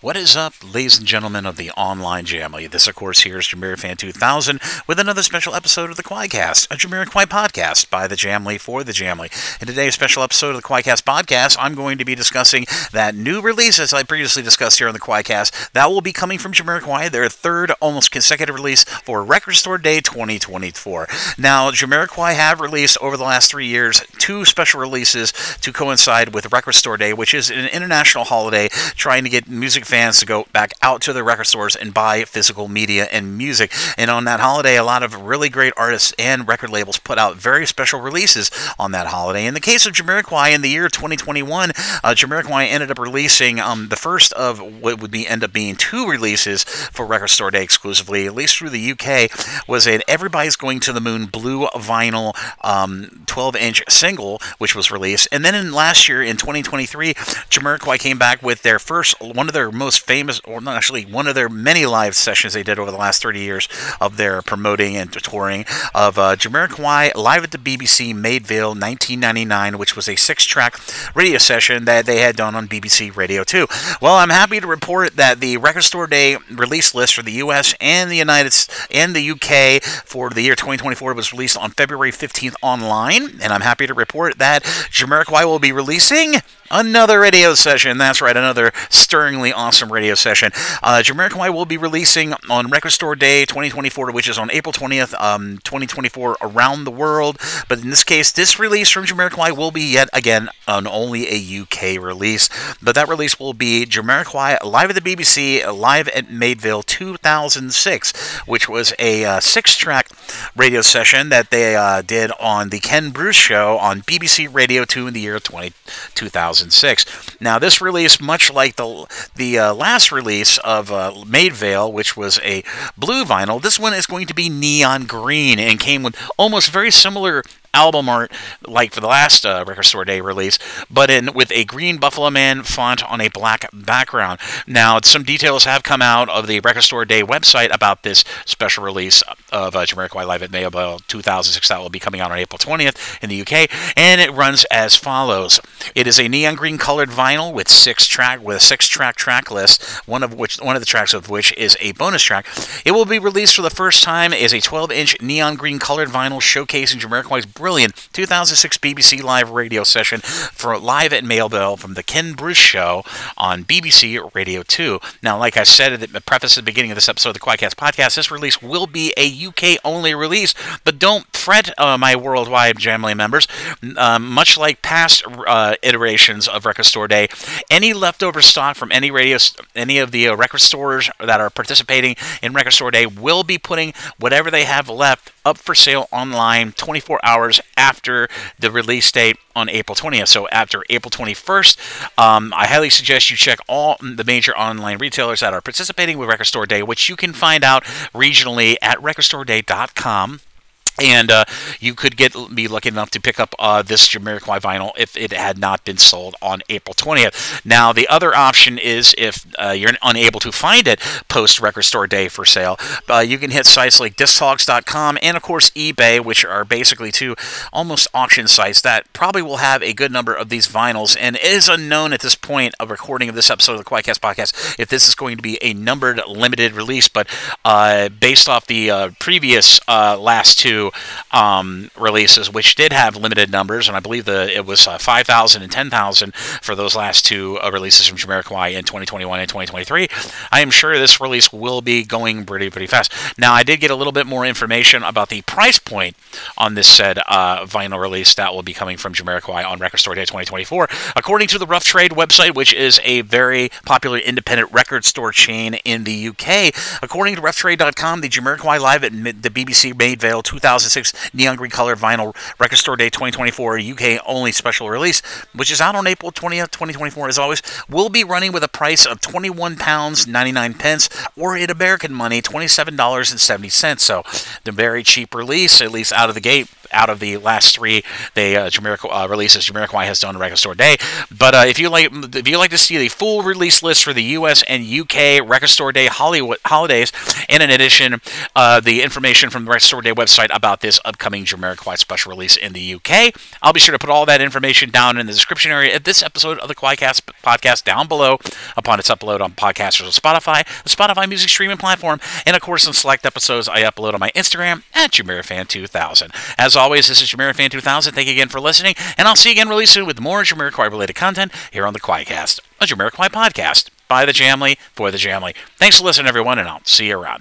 What is up, ladies and gentlemen of the online Jamily? This, of course, here is Fan 2000 with another special episode of the Quaicast, a Jamiroquai podcast by the Jamily for the Jamily. In today's special episode of the Quaicast podcast, I'm going to be discussing that new release, as I previously discussed here on the Quaicast, that will be coming from Jamiroquai, their third almost consecutive release for Record Store Day 2024. Now, Jamiroquai have released over the last three years two special releases to coincide with Record Store Day, which is an international holiday trying to get music fans to go back out to the record stores and buy physical media and music. And on that holiday, a lot of really great artists and record labels put out very special releases on that holiday. In the case of Jamiroquai, in the year 2021, uh, Jamiroquai ended up releasing um, the first of what would be end up being two releases for Record Store Day exclusively, at least through the UK, was an Everybody's Going to the Moon blue vinyl um, 12 inch single, which was released. And then in last year, in 2023, Jamiroquai came back with their first, one of their most famous, or not actually one of their many live sessions they did over the last 30 years of their promoting and touring of uh, Jamiroquai live at the BBC Maida Vale 1999, which was a six-track radio session that they had done on BBC Radio 2. Well, I'm happy to report that the Record Store Day release list for the U.S. and the United and the UK for the year 2024 was released on February 15th online, and I'm happy to report that Jamiroquai will be releasing another radio session. That's right, another stirringly awesome radio session. Uh, Jamiroquai will be releasing on Record Store Day 2024, which is on April 20th, um, 2024, around the world. But in this case, this release from Jamiroquai will be yet again on only a UK release. But that release will be Jamiroquai live at the BBC, live at Maida Vale 2006, which was a uh, six-track radio session that they uh, did on the Ken Bruce Show on BBC Radio 2 in the year 20, 2006. Now, this release, much like the the uh, last release of uh, Maida Vale, which was a blue vinyl, this one is going to be neon green and came with almost very similar album art like for the last uh, Record Store Day release, but in with a green Buffalo Man font on a black background. Now, some details have come out of the Record Store Day website about this special release of uh, Jamiroquai Live at Maida Vale 2006 that will be coming out on April 20th in the UK, and it runs as follows: It is a neon green colored vinyl with six track with a six track track list, one of which one of the tracks of which is a bonus track. It will be released for the first time as a 12 inch neon green colored vinyl showcasing Jamiroquai's brilliant 2006 BBC Live radio session for Live at Maida Vale from the Ken Bruce Show on BBC Radio 2. Now, like I said at the preface at the beginning of this episode of the Quaicast podcast, this release will be a UK only release, but don't fret, uh, my worldwide Jamily members. Um, much like past uh, iterations of Record Store Day, any leftover stock from any radio, any of the uh, record stores that are participating in Record Store Day will be putting whatever they have left up for sale online 24 hours after the release date on April 20th. So after April 21st, um, I highly suggest you check all the major online retailers that are participating with Record Store Day, which you can find out regionally at recordstoreday.com and uh, you could get be lucky enough to pick up uh, this Jamiroquai vinyl if it had not been sold on April 20th. Now, the other option is if uh, you're unable to find it post Record Store Day for sale, uh, you can hit sites like Discogs.com and, of course, eBay, which are basically two almost auction sites that probably will have a good number of these vinyls. And it is unknown at this point of recording of this episode of the Quaicast podcast if this is going to be a numbered limited release, but uh, based off the uh, previous last two um, releases, which did have limited numbers, and I believe the it was uh, 5,000 and 10,000 for those last two uh, releases from Jamiroquai in 2021 and 2023. I am sure this release will be going pretty pretty fast. Now, I did get a little bit more information about the price point on this said uh, vinyl release that will be coming from Jamiroquai on Record Store Day 2024. According to the Rough Trade website, which is a very popular independent record store chain in the UK, according to RoughTrade.com, the Jamiroquai Live at the BBC Maida Vale 2000 2006 neon green color vinyl Record Store Day 2024 UK only special release, which is out on April 20th, 2024. As always, will be running with a price of 21 pounds 99 pence, or in American money, 27 dollars and 70 cents. So, the very cheap release, at least out of the gate out of the last three they uh, Jamiroquai, uh, releases Jamiroquai has done Record Store Day. But uh, if you like, if you like to see the full release list for the U.S. and U.K. Record Store Day Hollywood holidays, and in addition, uh, the information from the Record Store Day website about this upcoming Jamiroquai special release in the UK. I'll be sure to put all that information down in the description area of this episode of the Quaicast podcast down below upon its upload on podcasters on Spotify, the Spotify music streaming platform, and of course, in select episodes I upload on my Instagram at JamirFan2000. As always, this is JamirFan2000. Thank you again for listening, and I'll see you again really soon with more Jamiroquai related content here on the Quaicast, a Jamiroquai podcast by the Jamily for the Jamily. Thanks for listening, everyone, and I'll see you around.